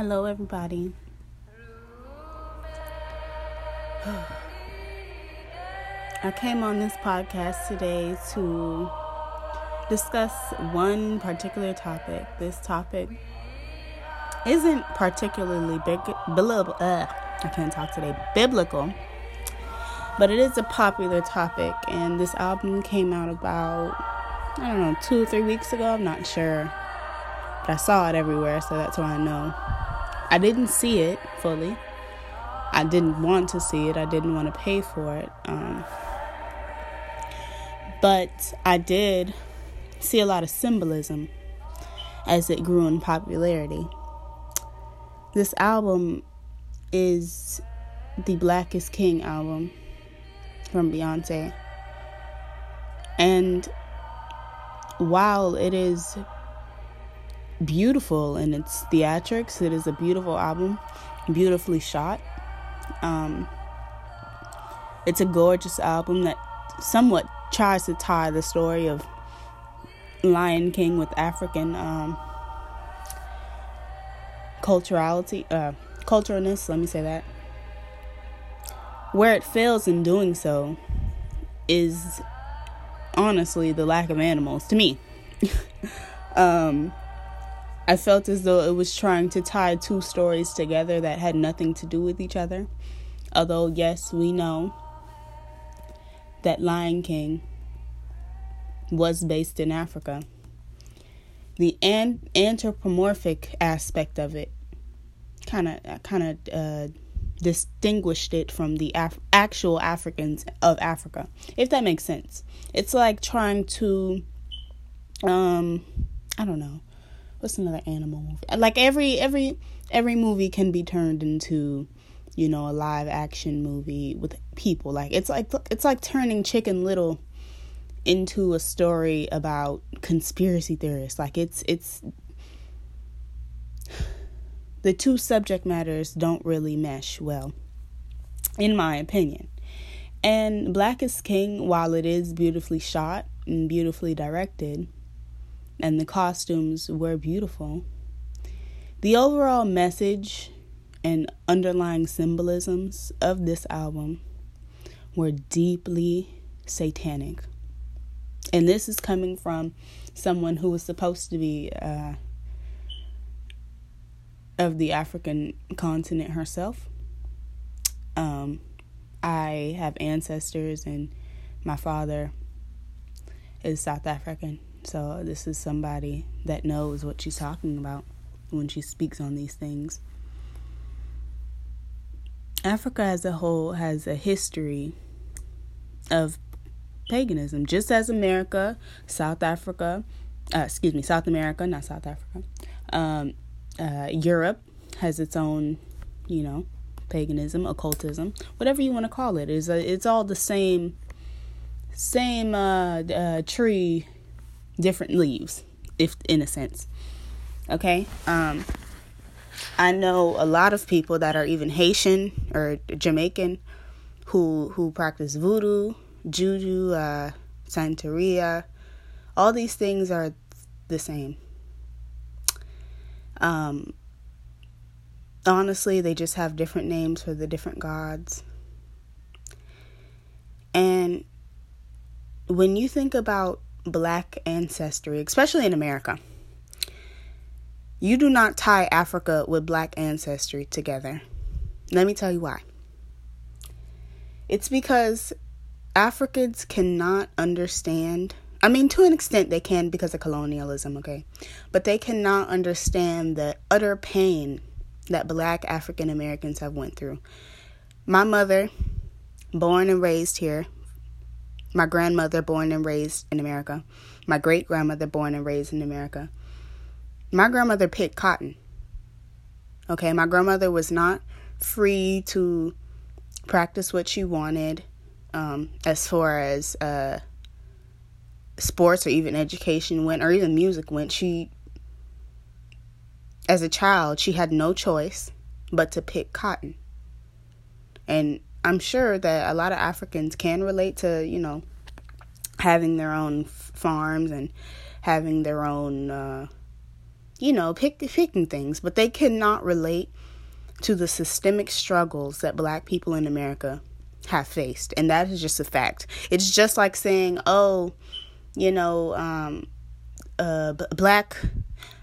Hello, everybody. I came on this podcast today to discuss one particular topic. This topic isn't particularly big, uh, I can't talk today, biblical, but it is a popular topic. And this album came out about, I don't know, two or three weeks ago. I'm not sure. But I saw it everywhere, so that's why I know. I didn't see it fully. I didn't want to see it. I didn't want to pay for it. Um, but I did see a lot of symbolism as it grew in popularity. This album is the Black is King album from Beyonce. And while it is beautiful in its theatrics, it is a beautiful album, beautifully shot. Um, it's a gorgeous album that somewhat tries to tie the story of Lion King with African um, culturality, uh, culturalness. Let me say that. Where it fails in doing so is honestly the lack of animals to me. um, I felt as though it was trying to tie two stories together that had nothing to do with each other. Although, yes, we know that Lion King was based in Africa. The an- anthropomorphic aspect of it kind of kind of uh, distinguished it from the Af- actual Africans of Africa, if that makes sense. It's like trying to, um, I don't know, what's another animal movie? Like every every every movie can be turned into you know a live action movie with people. Like it's like it's like turning chicken little into a story about conspiracy theorists. Like it's it's the two subject matters don't really mesh well in my opinion. And black is king while it is beautifully shot and beautifully directed and the costumes were beautiful the overall message and underlying symbolisms of this album were deeply satanic. And this is coming from someone who was supposed to be uh, of the African continent herself. Um, I have ancestors, and my father is South African. So this is somebody that knows what she's talking about when she speaks on these things. Africa as a whole has a history of paganism, just as America, South Africa, uh, excuse me, South America, not South Africa, um, uh, Europe has its own, you know, paganism, occultism, whatever you want to call it. Is it's all the same, same uh, uh, tree, different leaves, if in a sense. Okay. Um, I know a lot of people that are even Haitian or Jamaican who who practice voodoo, juju, uh, santeria. All these things are the same. Um, honestly, they just have different names for the different gods. And when you think about black ancestry, especially in America, you do not tie Africa with black ancestry together. Let me tell you why. It's because Africans cannot understand. I mean, to an extent, they can because of colonialism, okay? But they cannot understand the utter pain that black African Americans have went through. My mother, born and raised here, my grandmother born and raised in America, my great grandmother born and raised in America. My grandmother picked cotton. Okay, my grandmother was not free to practice what she wanted um, as far as uh, sports or even education went, or even music went. She, as a child, she had no choice but to pick cotton. And I'm sure that a lot of Africans can relate to, you know, having their own farms and having their own, uh, you know, pick, picking things, but they cannot relate to the systemic struggles that black people in America have faced. And that is just a fact. It's just like saying, oh, you know, um, uh, black,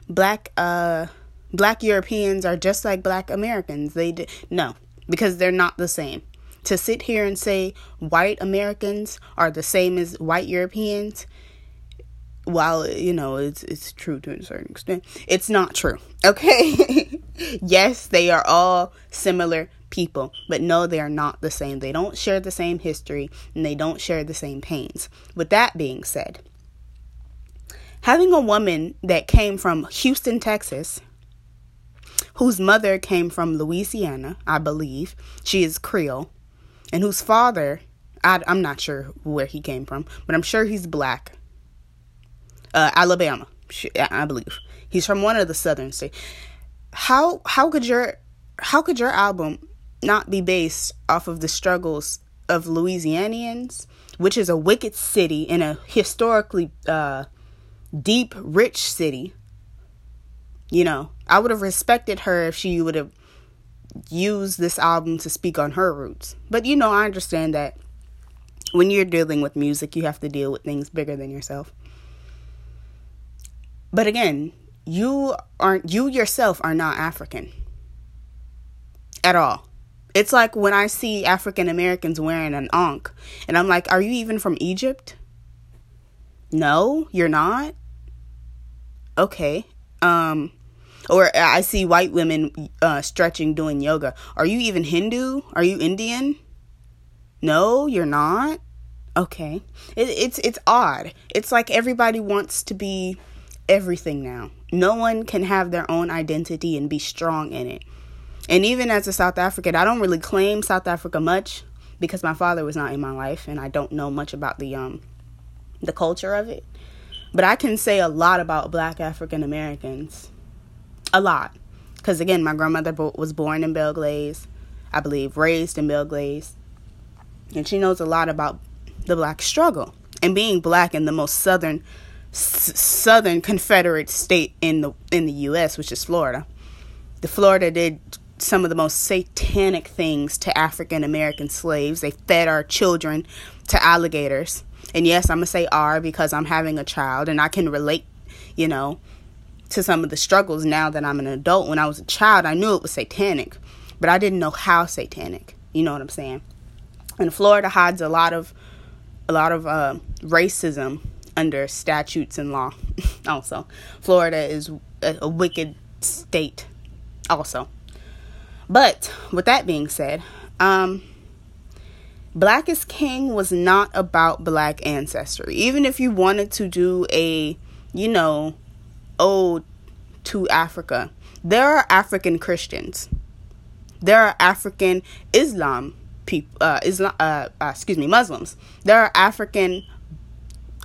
black, uh, black Europeans are just like black Americans. They d- no, because they're not the same. To sit here and say white Americans are the same as white Europeans, while you know it's it's true to a certain extent, it's not true. Okay, yes, they are all similar people, but no, they are not the same. They don't share the same history and they don't share the same pains. With that being said, having a woman that came from Houston, Texas, whose mother came from Louisiana, I believe, she is Creole, and whose father, I, am not sure where he came from, but I'm sure he's black. Uh, Alabama, I believe. He's from one of the southern states. How how could your how could your album not be based off of the struggles of Louisianians, which is a wicked city in a historically uh, deep, rich city. You know, I would have respected her if she would have used this album to speak on her roots. But you know, I understand that when you're dealing with music, you have to deal with things bigger than yourself. But again, you aren't you yourself are not African at all. It's like when I see African Americans wearing an ankh, and I'm like, are you even from Egypt? No, you're not. Okay. Um, or I see white women uh, stretching doing yoga. Are you even Hindu? Are you Indian? No, you're not. Okay. It, it's it's odd. It's like everybody wants to be everything now. No one can have their own identity and be strong in it. And even as a South African, I don't really claim South Africa much because my father was not in my life and I don't know much about the um the culture of it. But I can say a lot about black African Americans. A lot. Cuz again, my grandmother was born in Belgrade, I believe, raised in Belgrade. And she knows a lot about the black struggle and being black in the most southern s- southern confederate state in the in the US, which is Florida. The Florida did some of the most satanic things to African American slaves. They fed our children to alligators. And yes, I'm going to say "are" because I'm having a child and I can relate, you know, to some of the struggles now that I'm an adult. When I was a child, I knew it was satanic, but I didn't know how satanic. You know what I'm saying? And Florida hides a lot of a lot of uh, racism under statutes and law. also, Florida is a, a wicked state. Also, but with that being said, um, Black is King was not about black ancestry. Even if you wanted to do a, you know, ode to Africa, there are African Christians. There are African Islam people, uh, Islam, uh, uh, excuse me, Muslims. There are African,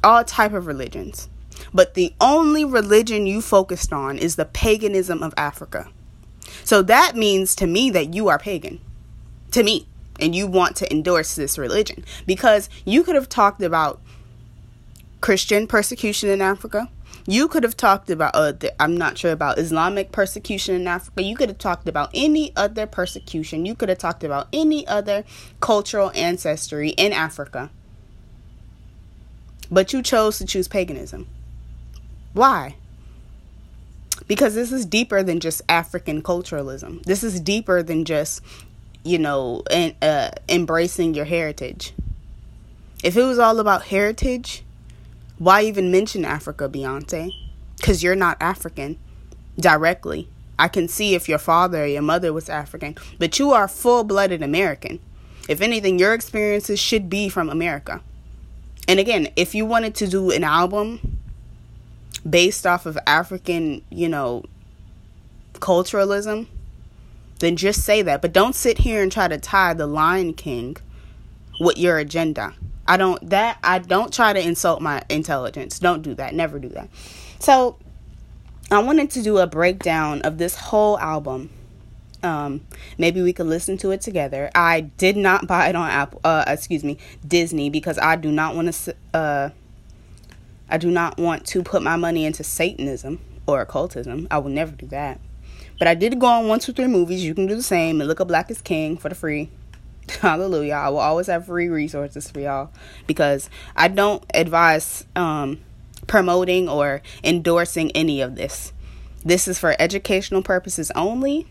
all type of religions. But the only religion you focused on is the paganism of Africa. So that means to me that you are pagan. To me. And you want to endorse this religion. Because you could have talked about Christian persecution in Africa. You could have talked about, uh, the, I'm not sure about Islamic persecution in Africa. You could have talked about any other persecution. You could have talked about any other cultural ancestry in Africa. But you chose to choose paganism. Why? because this is deeper than just African culturalism. This is deeper than just, you know, uh, embracing your heritage. If it was all about heritage, why even mention Africa, Beyonce? Because you're not African directly. I can see if your father or your mother was African, but you are full blooded American. If anything, your experiences should be from America. And again, if you wanted to do an album based off of African, you know, culturalism, then just say that. But don't sit here and try to tie the Lion King with your agenda. I don't that I don't try to insult my intelligence. Don't do that. Never do that. So I wanted to do a breakdown of this whole album. Um, maybe we could listen to it together. I did not buy it on Apple. Uh, excuse me, Disney, because I do not want to. Uh, I do not want to put my money into Satanism or occultism. I will never do that. But I did go on one, two, three movies. You can do the same and look up Black is King for the free. Hallelujah. I will always have free resources for y'all because I don't advise um, promoting or endorsing any of this. This is for educational purposes only.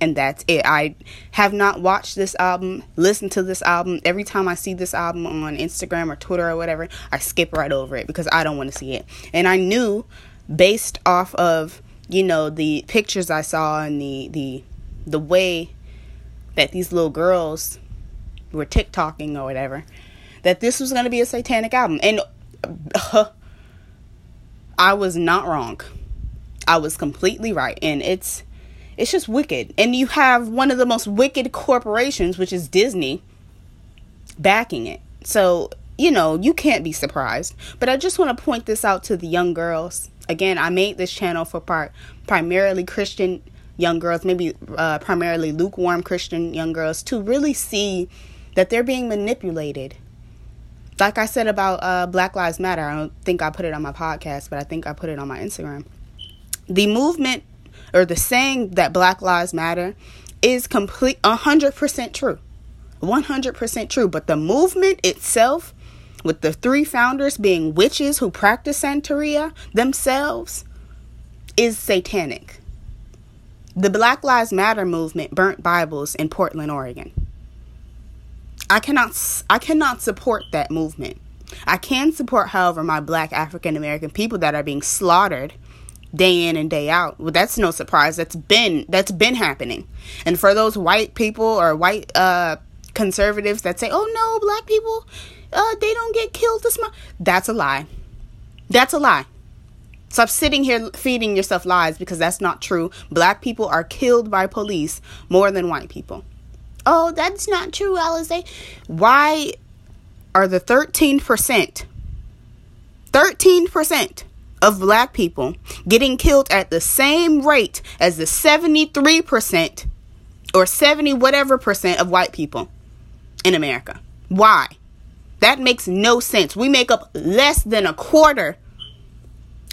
And that's it. I have not watched this album, listened to this album. Every time I see this album on Instagram or Twitter or whatever, I skip right over it because I don't want to see it. And I knew based off of, you know, the pictures I saw and the the the way that these little girls were TikToking or whatever, that this was going to be a satanic album. And uh, I was not wrong. I was completely right. And it's it's just wicked. And you have one of the most wicked corporations, which is Disney, backing it. So, you know, you can't be surprised. But I just want to point this out to the young girls. Again, I made this channel for part primarily Christian young girls, maybe uh, primarily lukewarm Christian young girls, to really see that they're being manipulated. Like I said about uh, Black Lives Matter, I don't think I put it on my podcast, but I think I put it on my Instagram. The movement or the saying that Black Lives Matter is complete 100% true. 100% true. But the movement itself, with the three founders being witches who practice Santeria themselves, is satanic. The Black Lives Matter movement burnt Bibles in Portland, Oregon. I cannot I cannot support that movement. I can support, however, my black African American people that are being slaughtered day in and day out. Well, that's no surprise. That's been that's been happening. And for those white people or white uh, conservatives that say, "Oh no, black people, uh, they don't get killed this much," that's a lie. That's a lie. Stop sitting here feeding yourself lies because that's not true. Black people are killed by police more than white people. Oh, that's not true, Alize. Why are the 13%, 13% of black people getting killed at the same rate as the 73% or 70 whatever percent of white people in America? Why? That makes no sense. We make up less than a quarter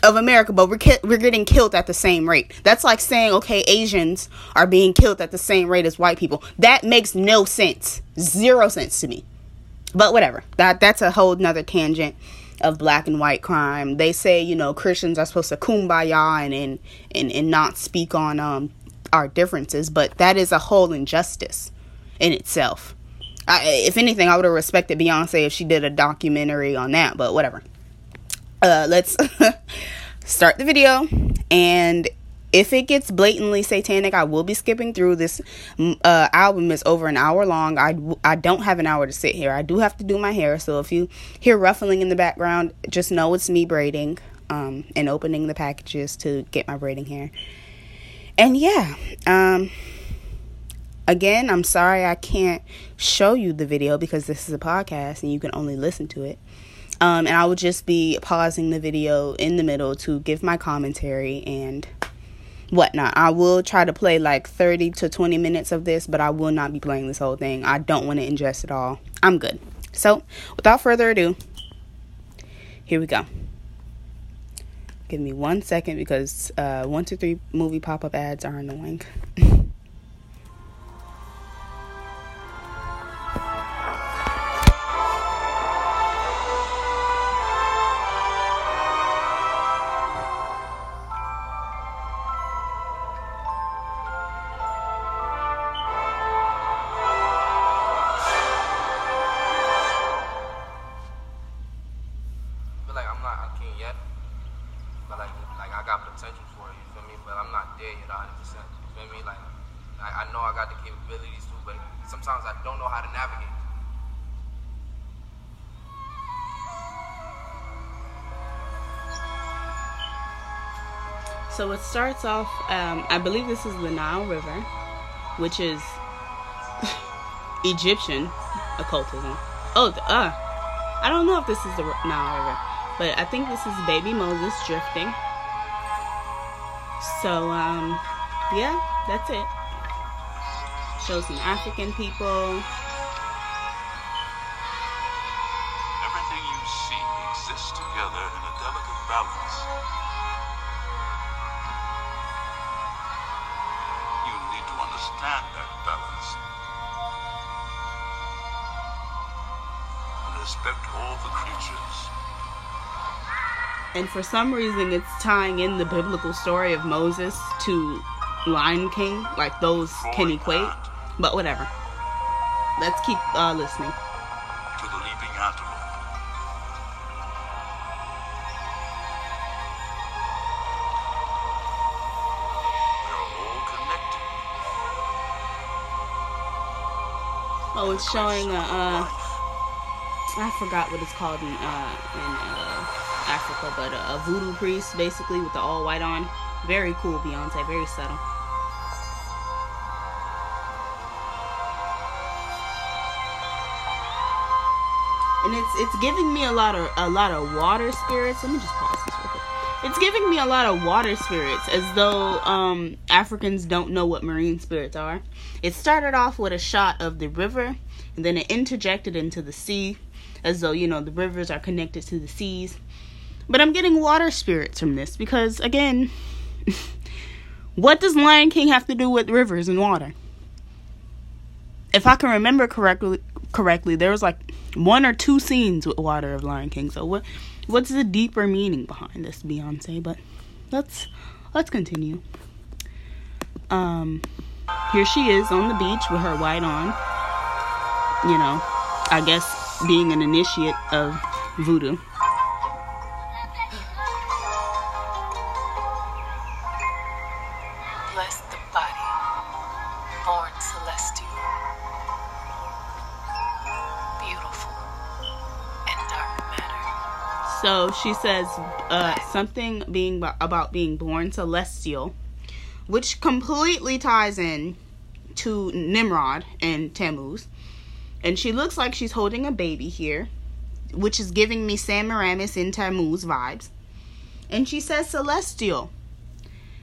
of America, but we're ki- we're getting killed at the same rate. That's like saying, okay, Asians are being killed at the same rate as white people. That makes no sense, zero sense to me. But whatever. That that's a whole nother tangent of black and white crime. They say, you know, Christians are supposed to kumbaya and and and, and not speak on um our differences, but that is a whole injustice in itself. I, if anything, I would have respected Beyonce if she did a documentary on that, but whatever uh, let's start the video. And if it gets blatantly satanic, I will be skipping through this. Uh, album is over an hour long. I, I don't have an hour to sit here. I do have to do my hair. So if you hear ruffling in the background, just know it's me braiding um, and opening the packages to get my braiding hair. And yeah, um, again, I'm sorry I can't show you the video because this is a podcast and you can only listen to it. Um, and I will just be pausing the video in the middle to give my commentary and whatnot. I will try to play like 30 to 20 minutes of this, but I will not be playing this whole thing. I don't want to ingest it all. I'm good. So, without further ado, here we go. Give me one second because uh, one, two, three movie pop up ads are annoying. sometimes I don't know how to navigate. So it starts off. Um, I believe this is the Nile River, which is Egyptian occultism. Oh, uh, I don't know if this is the Nile River, but I think this is baby Moses drifting. So, um, yeah, that's it. Some African people. Everything you see exists together in a delicate balance. You need to understand that balance. And respect all the creatures. And for some reason, it's tying in the biblical story of Moses to Lion King. Like those can equate. But whatever. Let's keep uh, listening. To the leaping antelope. They're all connected. Oh, it's showing a. Uh, I forgot what it's called in uh, in uh, Africa, but a, a voodoo priest, basically with the all white on. Very cool, Beyonce. Very subtle. And it's it's giving me a lot of a lot of water spirits. Let me just pause this real quick. It's giving me a lot of water spirits, as though um, Africans don't know what marine spirits are. It started off with a shot of the river, and then it interjected into the sea, as though you know the rivers are connected to the seas. But I'm getting water spirits from this because, again, what does Lion King have to do with rivers and water? If I can remember correctly, correctly, there was like one or two scenes with water of Lion King. So what, what's the deeper meaning behind this, Beyonce? But let's let's continue. Um, here she is on the beach with her white on. You know, I guess being an initiate of voodoo. So she says uh, something being about being born celestial, which completely ties in to Nimrod and Tammuz. And she looks like she's holding a baby here, which is giving me Semiramis and Tammuz vibes. And she says celestial.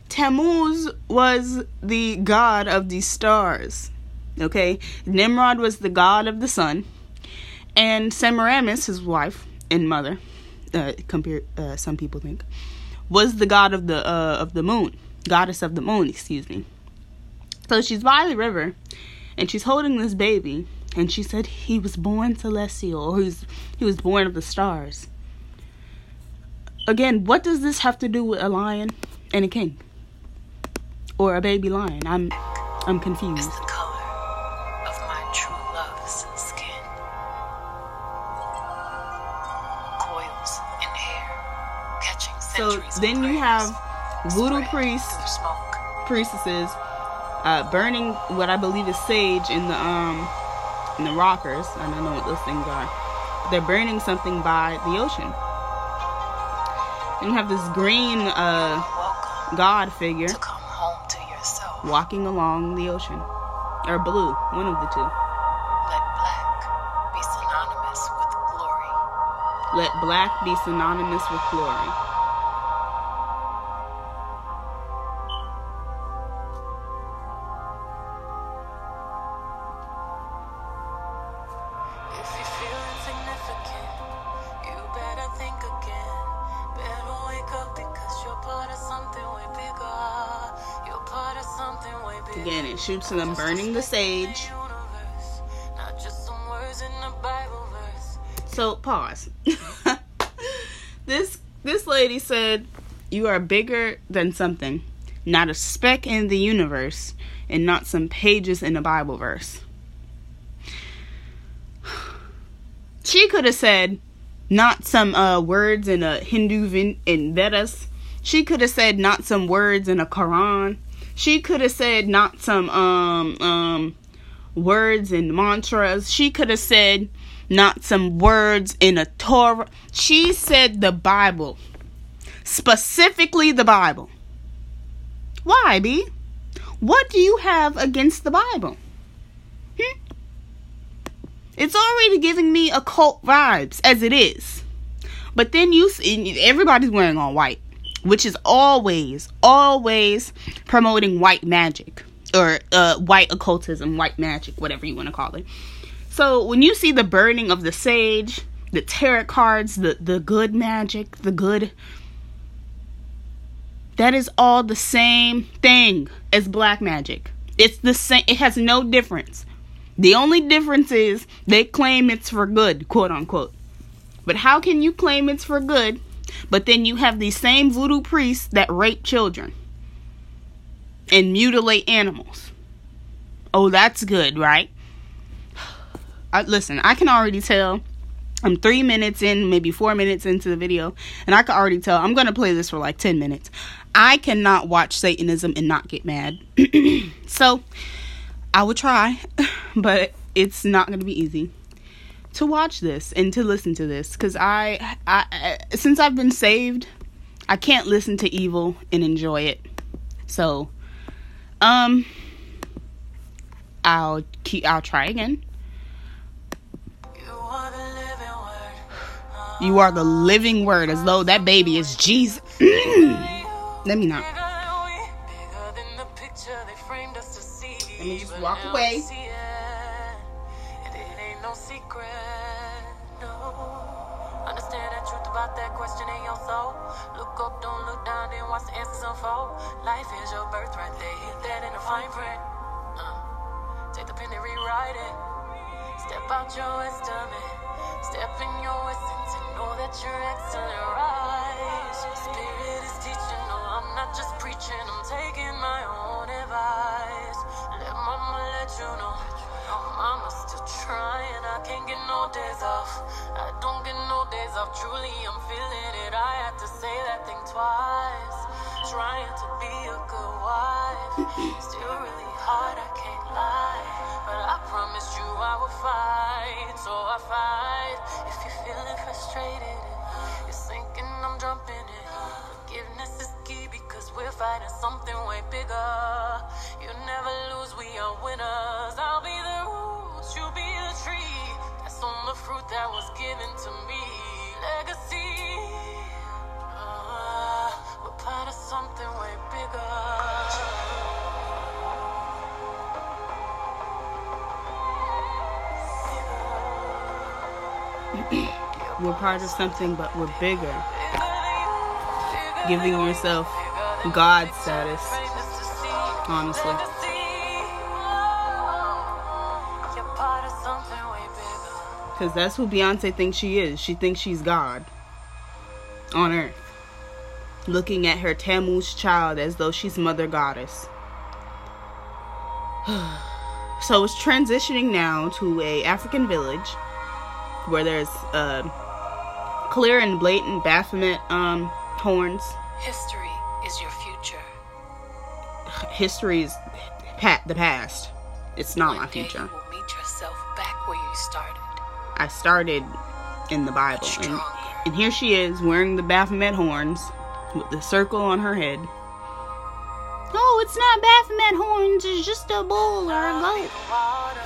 Tammuz was the god of the stars. Okay? Nimrod was the god of the sun. And Semiramis, his wife and mother, uh, compare, uh, some people think, was the god of the uh, of the moon, goddess of the moon, excuse me. So she's by the river, and she's holding this baby, and she said he was born celestial, or he was, he was born of the stars. Again, what does this have to do with a lion and a king, or a baby lion? I'm I'm confused. So then you have voodoo priests priestesses uh, burning what I believe is sage in the um in the rockers. I don't know what those things are. They're burning something by the ocean. And you have this green uh god figure to come home to yourself. walking along the ocean. Or blue, one of the two. Let black be synonymous with glory. Shoots them burning the sage. So pause. this this lady said you are bigger than something, not a speck in the universe, and not some pages in a Bible verse. She could have said not some uh, words in a Hindu vin- in Vedas. She could have said not some words in a Quran. She could have said not some um um words and mantras. She could have said not some words in a Torah. She said the Bible. Specifically the Bible. Why, B? What do you have against the Bible? Hmm? It's already giving me occult vibes as it is. But then you see, everybody's wearing all white, which is always, always promoting white magic or uh, white occultism, white magic, whatever you want to call it. So when you see the burning of the sage, the tarot cards, the the good magic, the good that is all the same thing as black magic. It's the same it has no difference. The only difference is they claim it's for good, quote unquote. But how can you claim it's for good, but then you have these same voodoo priests that rape children and mutilate animals? Oh, that's good, right? I, listen, I can already tell. I'm three minutes in, maybe four minutes into the video, and I can already tell I'm gonna play this for like 10 minutes. I cannot watch Satanism and not get mad. so, I will try, but it's not gonna be easy to watch this and to listen to this because I, I, I, since I've been saved, I can't listen to evil and enjoy it. So, um, I'll keep. I'll try again. You are the living word. You are the living word, as though that baby is Jesus. Let me not. Bigger than we, bigger than the picture they framed us to see. Let me just walk away. Life is your birthright, hit that in a fine print. Uh, take the pen and rewrite it. Step out your estimate. Step in your essence and know that you're excellent. Rise. Spirit is teaching. No, I'm not just preaching. I'm taking my own advice. Let mama let you know. Mama's still trying. I can't get no days off. I don't get no days off. Truly, I'm feeling it. I had to say that thing twice. Trying to be a good wife. Still really hard, I can't lie. But I promised you I would fight. So I fight. If you're feeling frustrated, you're sinking, I'm jumping in. Forgiveness is key because we're fighting something way bigger. You never lose, we are winners. I'll be the roots, you'll be the tree. That's on the fruit that was given to me. Part of something way bigger. We're part of something, but we're bigger. Giving yourself God status. Honestly. Because that's who Beyonce thinks she is. She thinks she's God on earth. Looking at her Tammuz child as though she's Mother Goddess. so it's transitioning now to a African village where there's uh, clear and blatant Baphomet um, horns. History is your future. History is pa- the past. It's not my One day future. you will meet yourself back where you started. I started in the Bible. And, and here she is wearing the Baphomet horns with the circle on her head. Oh, it's not Baphomet horns, it's just a bull or a goat. Water,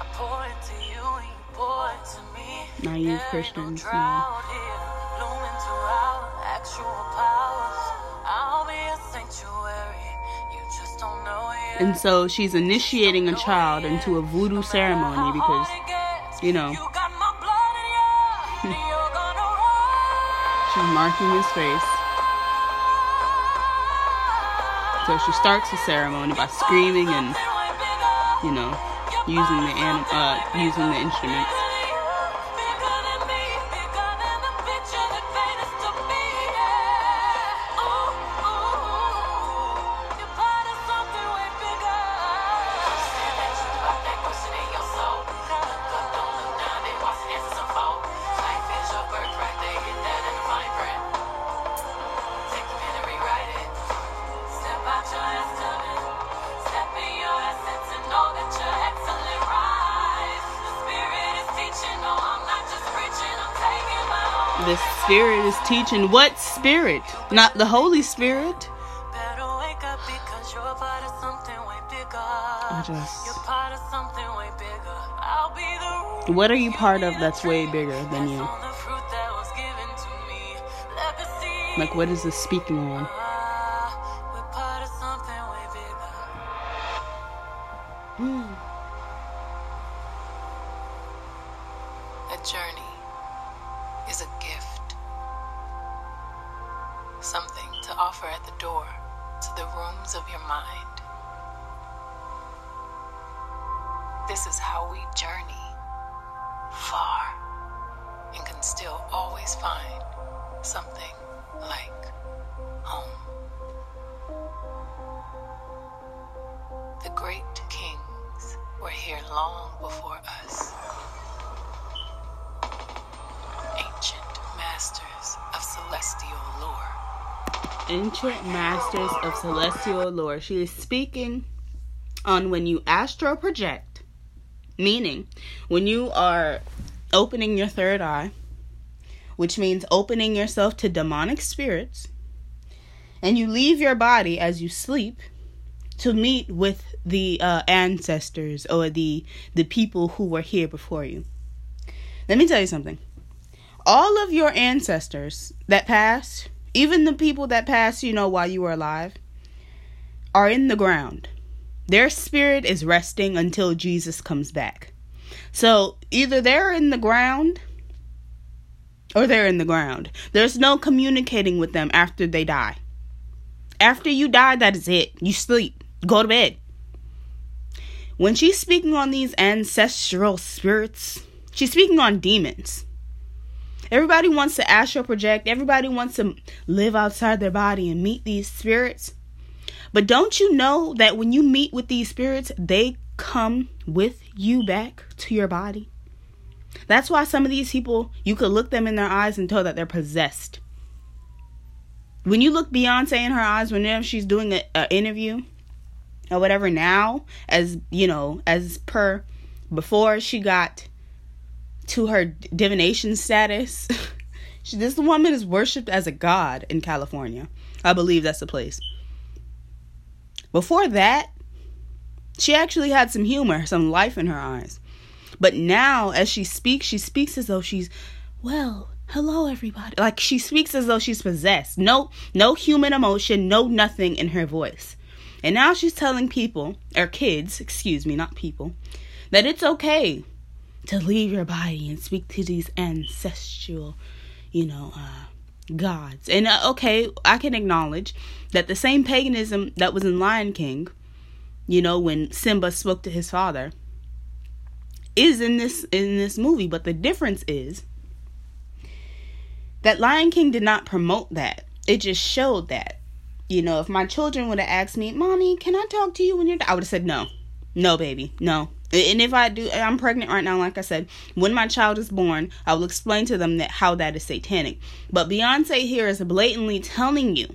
I pour you and you pour me. Naive Christians, no no. drought here, blooming throughout actual powers. I'll be a sanctuary. You just don't know it. And so she's initiating a child into a voodoo ceremony because, you know, You got my blood in you, and you're gonna rise. she's marking his face. So she starts the ceremony by screaming and, you know, using the anim- uh, using the instruments. Teaching. What Spirit? Not the Holy Spirit. Better wake up because you're part of something way bigger. just- You're part of something way bigger. I'll be the root. What are you part of that's way bigger than you? on the fruit that was given to me. Legacy. Like, what is this speaking on? Ah, We're part of something way bigger. A journey is a gift. Something to offer at the door to the rooms of your mind. This is how we journey far and can still always find something like home. The great kings were here long before us. Ancient masters of celestial lore. Ancient Masters of Celestial Lore. She is speaking on when you astral project, meaning when you are opening your third eye, which means opening yourself to demonic spirits, and you leave your body as you sleep to meet with the uh, ancestors or the the people who were here before you. Let me tell you something. All of your ancestors that passed, even the people that passed, you know, while you were alive, are in the ground. Their spirit is resting until Jesus comes back. So either they're in the ground or they're in the ground. There's no communicating with them after they die. After you die, that is it. You sleep. Go to bed. When she's speaking on these ancestral spirits, she's speaking on demons. Everybody wants to astral project. Everybody wants to live outside their body and meet these spirits. But don't you know that when you meet with these spirits, they come with you back to your body? That's why some of these people, you could look them in their eyes and tell that they're possessed. When you look Beyonce in her eyes, whenever she's doing an interview or whatever now, as you know, as per before she got to her divination status, she, this woman is worshipped as a god in California. I believe that's the place. Before that, she actually had some humor, some life in her eyes. But now, as she speaks, she speaks as though she's, well, hello everybody. Like she speaks as though she's possessed. No, no human emotion, no nothing in her voice. And now she's telling people, or kids, excuse me, not people, that it's okay to leave your body and speak to these ancestral, you know, uh, gods. And uh, okay, I can acknowledge that the same paganism that was in Lion King, you know, when Simba spoke to his father, is in this in this movie. But the difference is that Lion King did not promote that. It just showed that. You know, if my children would have asked me, "Mommy, can I talk to you when you're," I would have said no, no, baby, no. And if I do, I'm pregnant right now. Like I said, when my child is born, I will explain to them that how that is satanic. But Beyonce here is blatantly telling you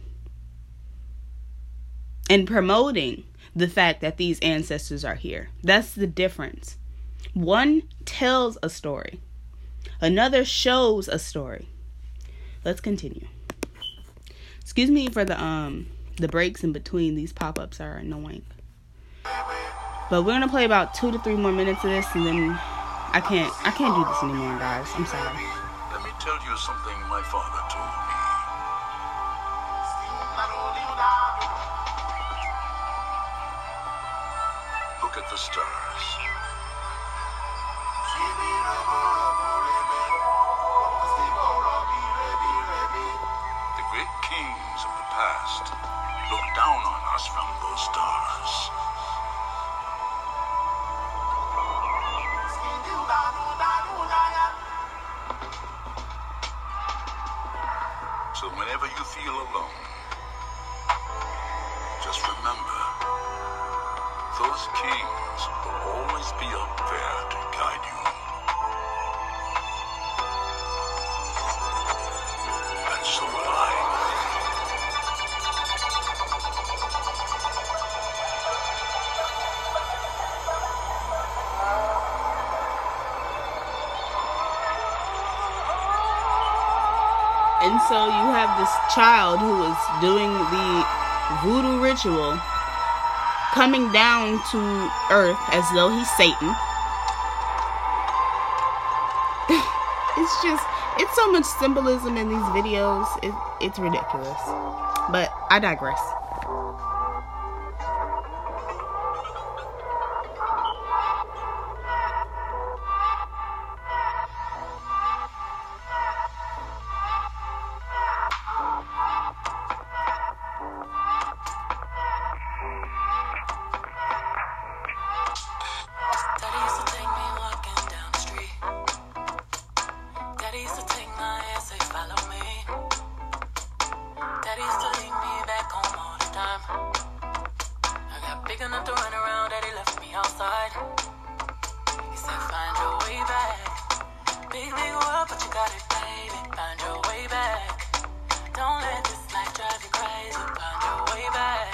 and promoting the fact that these ancestors are here. That's the difference. One tells a story, another shows a story. Let's continue. Excuse me for the um the breaks in between. These pop ups are annoying. But we're gonna play about two to three more minutes of this, and then I can't I can't do this anymore, guys. I'm sorry. Let me tell you something my father told me. Look at the stars. The great kings of the past look down on us from those stars. Feel alone, so you have this child who is doing the voodoo ritual coming down to earth as though he's Satan. it's just it's so much symbolism in these videos. It, it's ridiculous. But I digress. Big enough to run around, Daddy left me outside. He said find your way back. Big, big world, but you got it, baby. Find your way back. Don't let this life drive you crazy. Find your way back.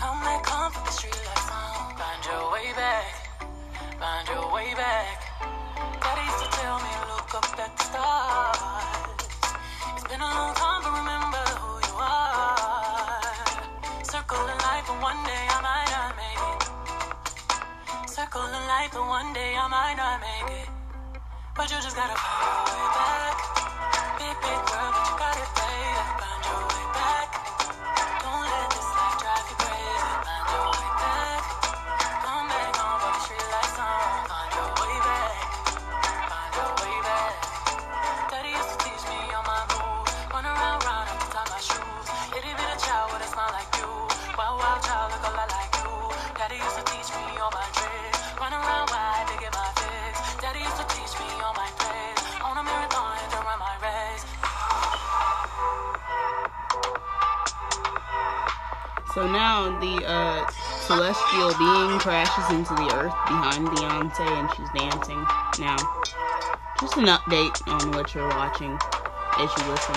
Come back home from the street like song. Find your way back. Find your way back. Daddy used to tell me, look up at the stars. It's been a long time, Life, and one day I might not make it. But you just gotta way back. So now the uh, celestial being crashes into the earth behind Beyonce and she's dancing. Now, just an update on what you're watching as you listen.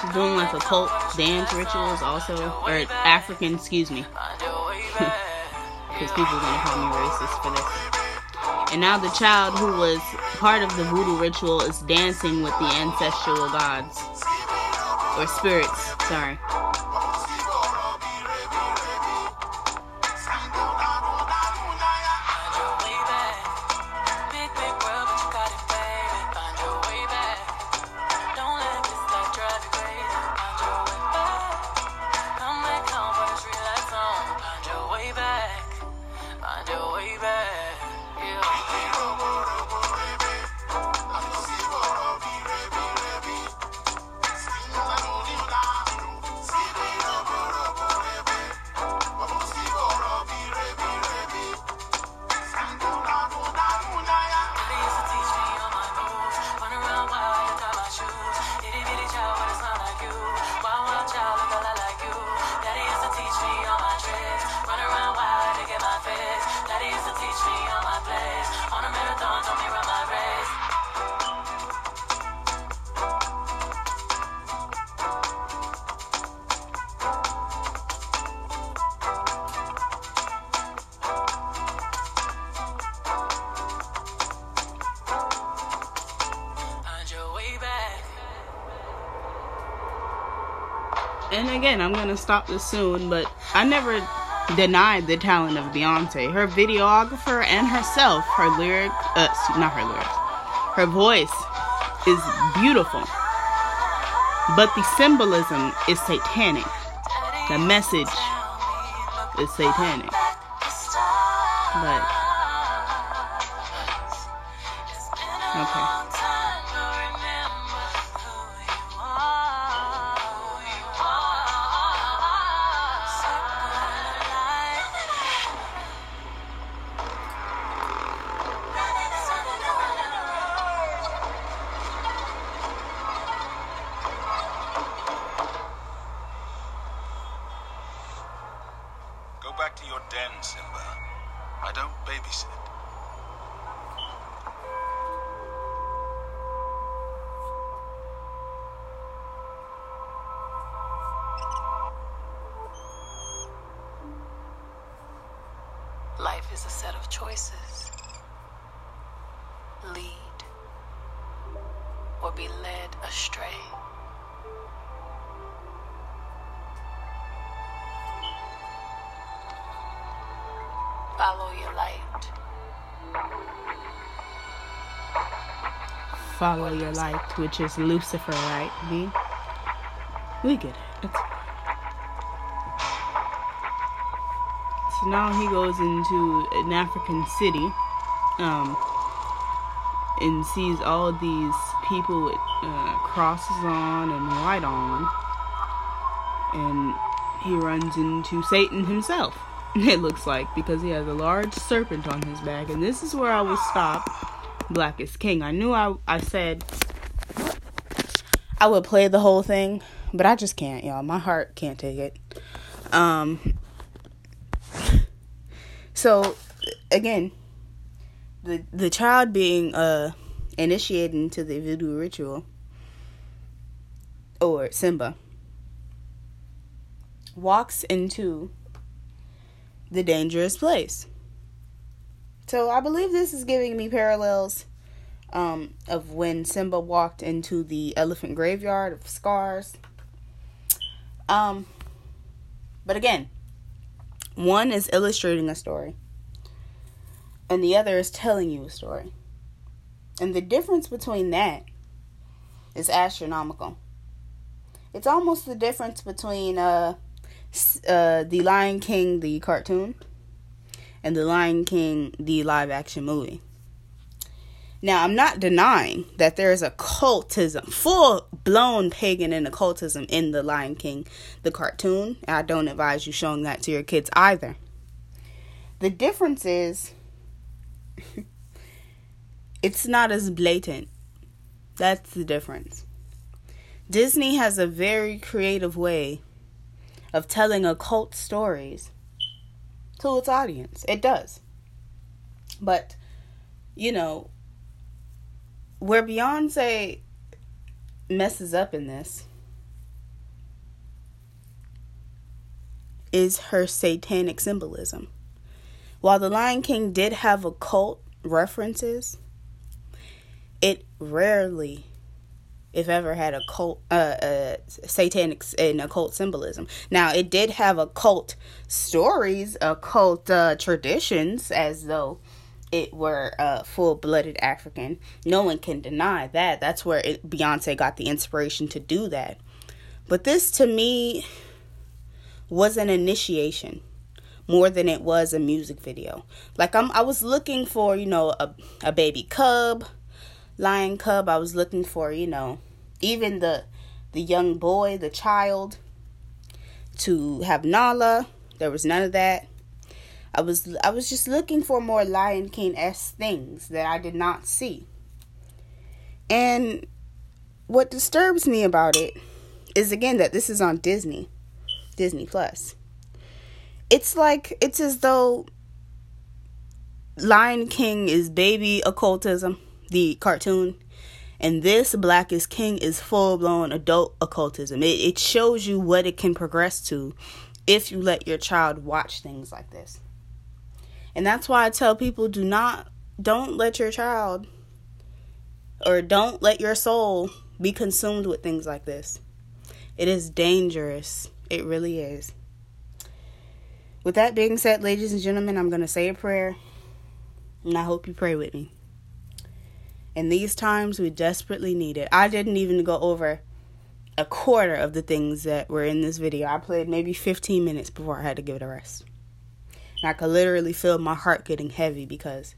She's doing like occult dance rituals also, or African, excuse me, because people are gonna call me racist for this. And now the child who was part of the voodoo ritual is dancing with the ancestral gods or spirits. Sorry. Again, I'm gonna stop this soon, but I never denied the talent of Beyonce. Her videographer and herself, her lyric, uh, not her lyrics, her voice is beautiful. But the symbolism is satanic. The message is satanic. But back to your den, Simba. I don't babysit. Follow your light, which is Lucifer, right? B? We get it. So now he goes into an African city, um, and sees all these people with uh, crosses on and white on, and he runs into Satan himself. It looks like because he has a large serpent on his back, and this is where I will stop. Black is King. I knew I I said I would play the whole thing, but I just can't, y'all. My heart can't take it. Um so again, the the child being uh initiated into the voodoo ritual or Simba walks into the dangerous place. So I believe this is giving me parallels um, of when Simba walked into the elephant graveyard of Scar's. Um, but again, one is illustrating a story, and the other is telling you a story. And the difference between that is astronomical. It's almost the difference between uh, uh, the Lion King, the cartoon, and the Lion King, the live action movie. Now, I'm not denying that there is occultism, full blown pagan and occultism in the Lion King, the cartoon. I don't advise you showing that to your kids either. The difference is it's not as blatant. That's the difference. Disney has a very creative way of telling occult stories to its audience. It does. But, you know, where Beyonce messes up in this is her satanic symbolism. While The Lion King did have occult references, it rarely, if ever, had a cult, uh, uh, satanic and occult symbolism. Now, it did have occult stories, occult uh, traditions, as though it were uh, full-blooded African. No one can deny that. That's where it, Beyonce got the inspiration to do that. But this, to me, was an initiation more than it was a music video. Like I'm, I was looking for, you know, a a baby cub, lion cub. I was looking for, you know, even the the young boy, the child, to have Nala. There was none of that. I was I was just looking for more Lion King s things that I did not see. And what disturbs me about it is again that this is on Disney, Disney Plus. It's like it's as though Lion King is baby occultism, the cartoon, and this Black is King is full blown adult occultism. It it shows you what it can progress to if you let your child watch things like this. And that's why I tell people do not don't let your child or don't let your soul be consumed with things like this. It is dangerous. It really is. With that being said, ladies and gentlemen, I'm going to say a prayer. And I hope you pray with me. In these times, we desperately need it. I didn't even go over a quarter of the things that were in this video. I played maybe 15 minutes before I had to give it a rest. And I could literally feel my heart getting heavy because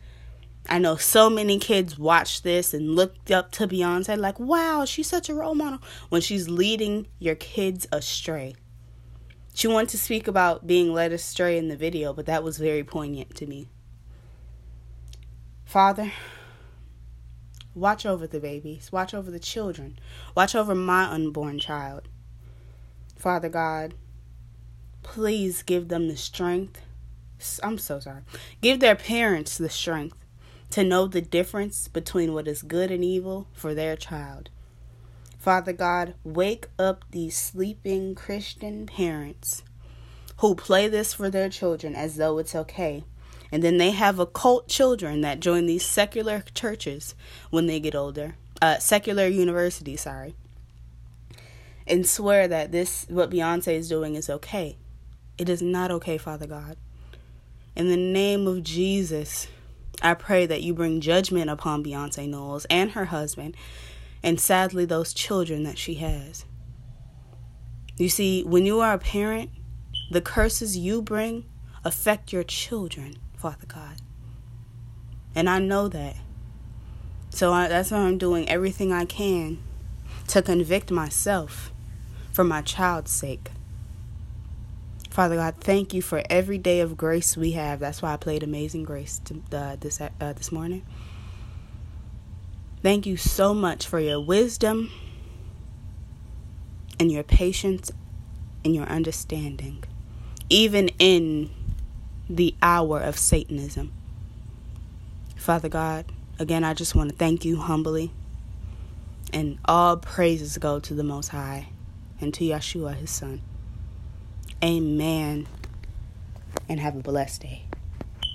I know so many kids watched this and looked up to Beyonce like, wow, she's such a role model when she's leading your kids astray. She wanted to speak about being led astray in the video, but that was very poignant to me. Father, watch over the babies, watch over the children, watch over my unborn child. Father God, please give them the strength. I'm so sorry. Give their parents the strength to know the difference between what is good and evil for their child. Father God, wake up these sleeping Christian parents who play this for their children as though it's okay, And then they have occult children that join these secular churches when they get older, uh, secular universities, sorry, and swear that this, what Beyonce is doing, is okay. It is not okay, Father God. In the name of Jesus, I pray that you bring judgment upon Beyonce Knowles and her husband, and sadly, those children that she has. You see, when you are a parent, the curses you bring affect your children, Father God. And I know that. So I, that's why I'm doing everything I can to convict myself for my child's sake. Father God, thank you for every day of grace we have. That's why I played Amazing Grace to, uh, this uh, this morning. Thank you so much for your wisdom and your patience and your understanding, even in the hour of Satanism. Father God, again, I just want to thank you humbly. And all praises go to the Most High and to Yeshua, his Son. Amen. And have a blessed day.